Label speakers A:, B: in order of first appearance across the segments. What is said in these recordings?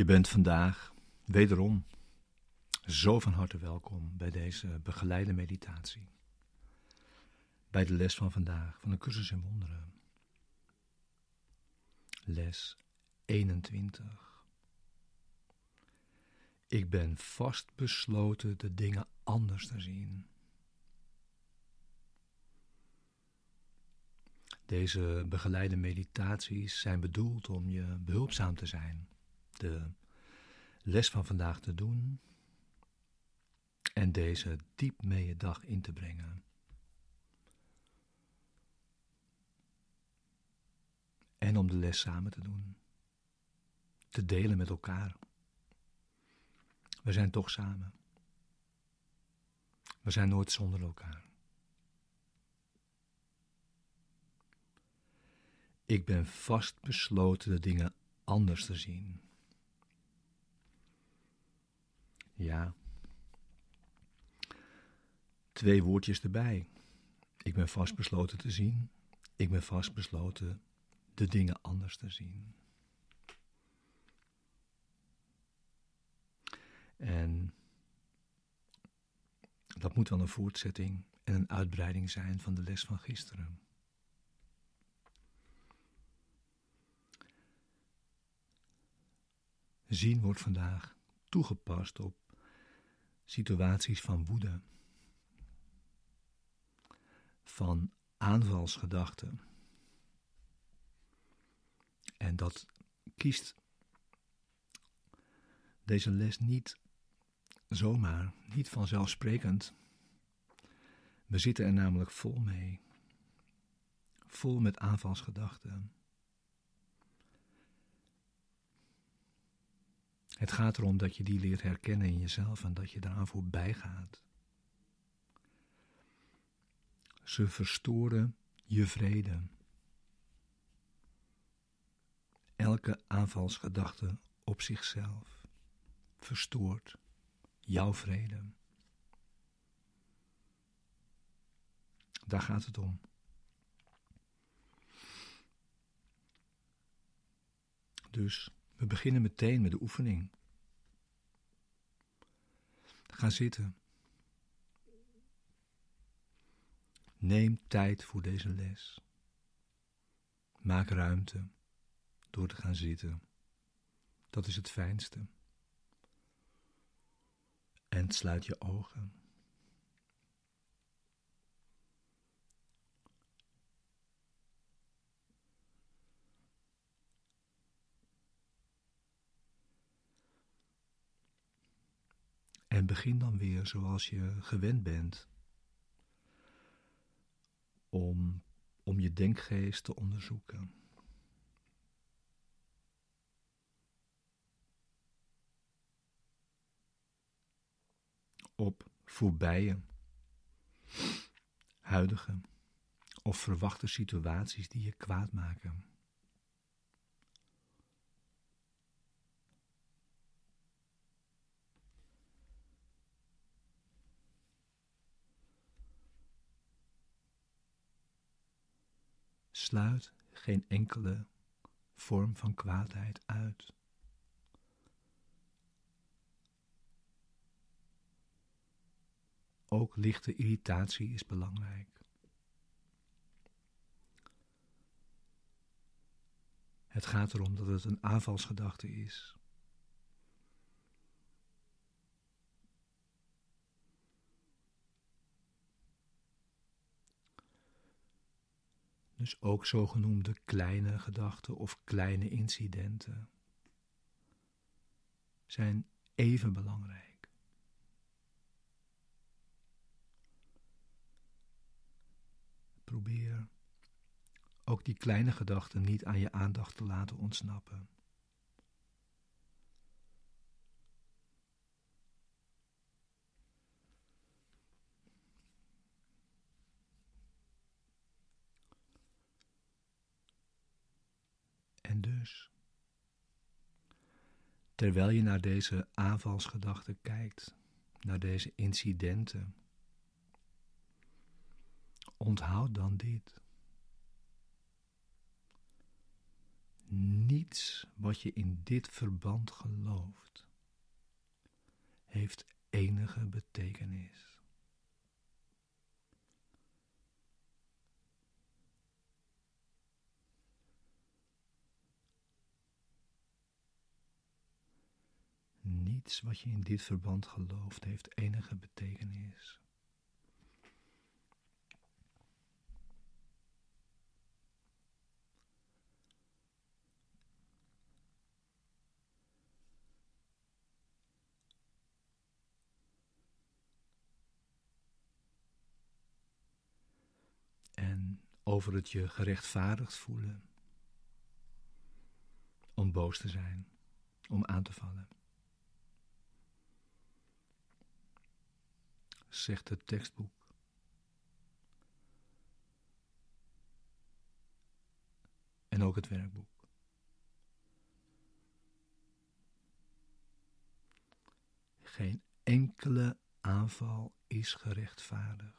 A: Je bent vandaag wederom zo van harte welkom bij deze begeleide meditatie. Bij de les van vandaag van de cursus in wonderen. Les 21. Ik ben vastbesloten de dingen anders te zien. Deze begeleide meditaties zijn bedoeld om je behulpzaam te zijn de les van vandaag te doen en deze diep mee je dag in te brengen. En om de les samen te doen, te delen met elkaar. We zijn toch samen. We zijn nooit zonder elkaar. Ik ben vast besloten de dingen anders te zien. Ja. Twee woordjes erbij. Ik ben vastbesloten te zien. Ik ben vastbesloten de dingen anders te zien. En dat moet wel een voortzetting en een uitbreiding zijn van de les van gisteren. Zien wordt vandaag toegepast op situaties van woede, van aanvalsgedachten. En dat kiest deze les niet zomaar, niet vanzelfsprekend. We zitten er namelijk vol mee, vol met aanvalsgedachten. Het gaat erom dat je die leert herkennen in jezelf en dat je daaraan voorbij gaat. Ze verstoren je vrede. Elke aanvalsgedachte op zichzelf verstoort jouw vrede. Daar gaat het om. Dus we beginnen meteen met de oefening. Ga zitten. Neem tijd voor deze les. Maak ruimte door te gaan zitten. Dat is het fijnste. En sluit je ogen. En begin dan weer zoals je gewend bent. Om, om je denkgeest te onderzoeken. Op voorbije, huidige of verwachte situaties die je kwaad maken. Sluit geen enkele vorm van kwaadheid uit. Ook lichte irritatie is belangrijk. Het gaat erom dat het een aanvalsgedachte is. Dus ook zogenoemde kleine gedachten of kleine incidenten zijn even belangrijk. Probeer ook die kleine gedachten niet aan je aandacht te laten ontsnappen. En dus, terwijl je naar deze aanvalsgedachten kijkt, naar deze incidenten, onthoud dan dit. Niets wat je in dit verband gelooft, heeft enige betekenis. Wat je in dit verband gelooft heeft enige betekenis. En over het je gerechtvaardigd voelen. Om boos te zijn, om aan te vallen. Zegt het tekstboek. En ook het werkboek. Geen enkele aanval is gerechtvaardigd.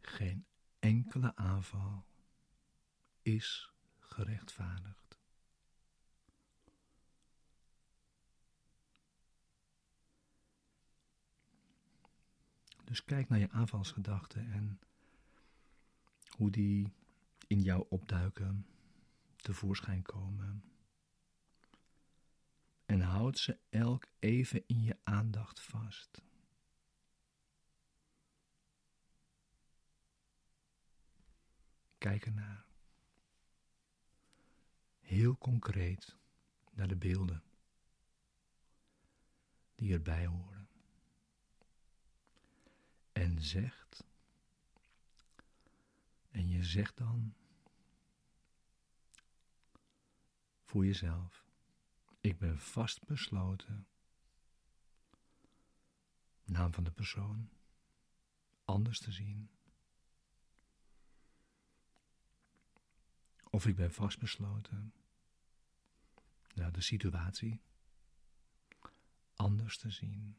A: Geen enkele aanval is gerechtvaardigd. Dus kijk naar je aanvalsgedachten en hoe die in jou opduiken, tevoorschijn komen. En houd ze elk even in je aandacht vast. Kijk ernaar heel concreet naar de beelden die erbij horen. En zegt, en je zegt dan voor jezelf, ik ben vastbesloten, naam van de persoon, anders te zien. Of ik ben vastbesloten ja, de situatie anders te zien.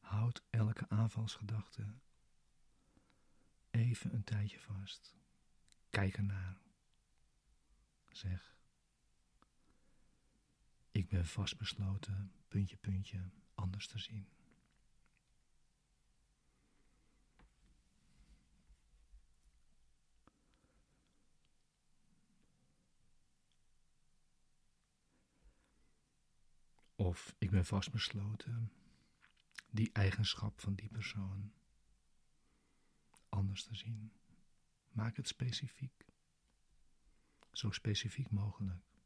A: Houd elke aanvalsgedachte even een tijdje vast. Kijk ernaar. Zeg. Ik ben vastbesloten, puntje, puntje, anders te zien. Of ik ben vastbesloten die eigenschap van die persoon anders te zien. Maak het specifiek. Zo specifiek mogelijk.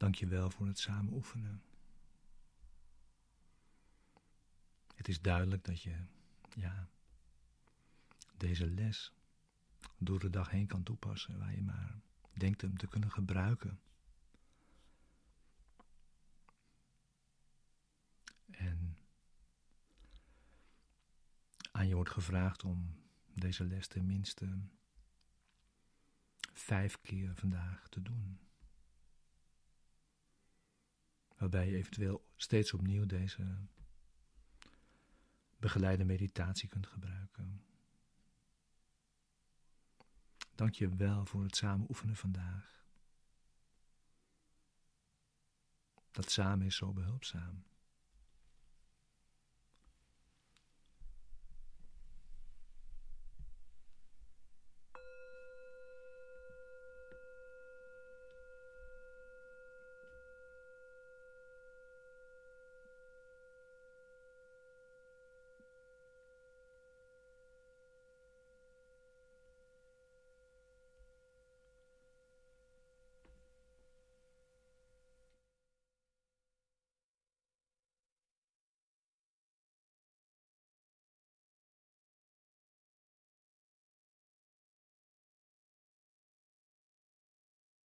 A: Dank je wel voor het samen oefenen. Het is duidelijk dat je, ja, deze les door de dag heen kan toepassen waar je maar denkt hem te kunnen gebruiken. En aan je wordt gevraagd om deze les tenminste vijf keer vandaag te doen waarbij je eventueel steeds opnieuw deze begeleide meditatie kunt gebruiken. Dank je wel voor het samen oefenen vandaag. Dat samen is zo behulpzaam.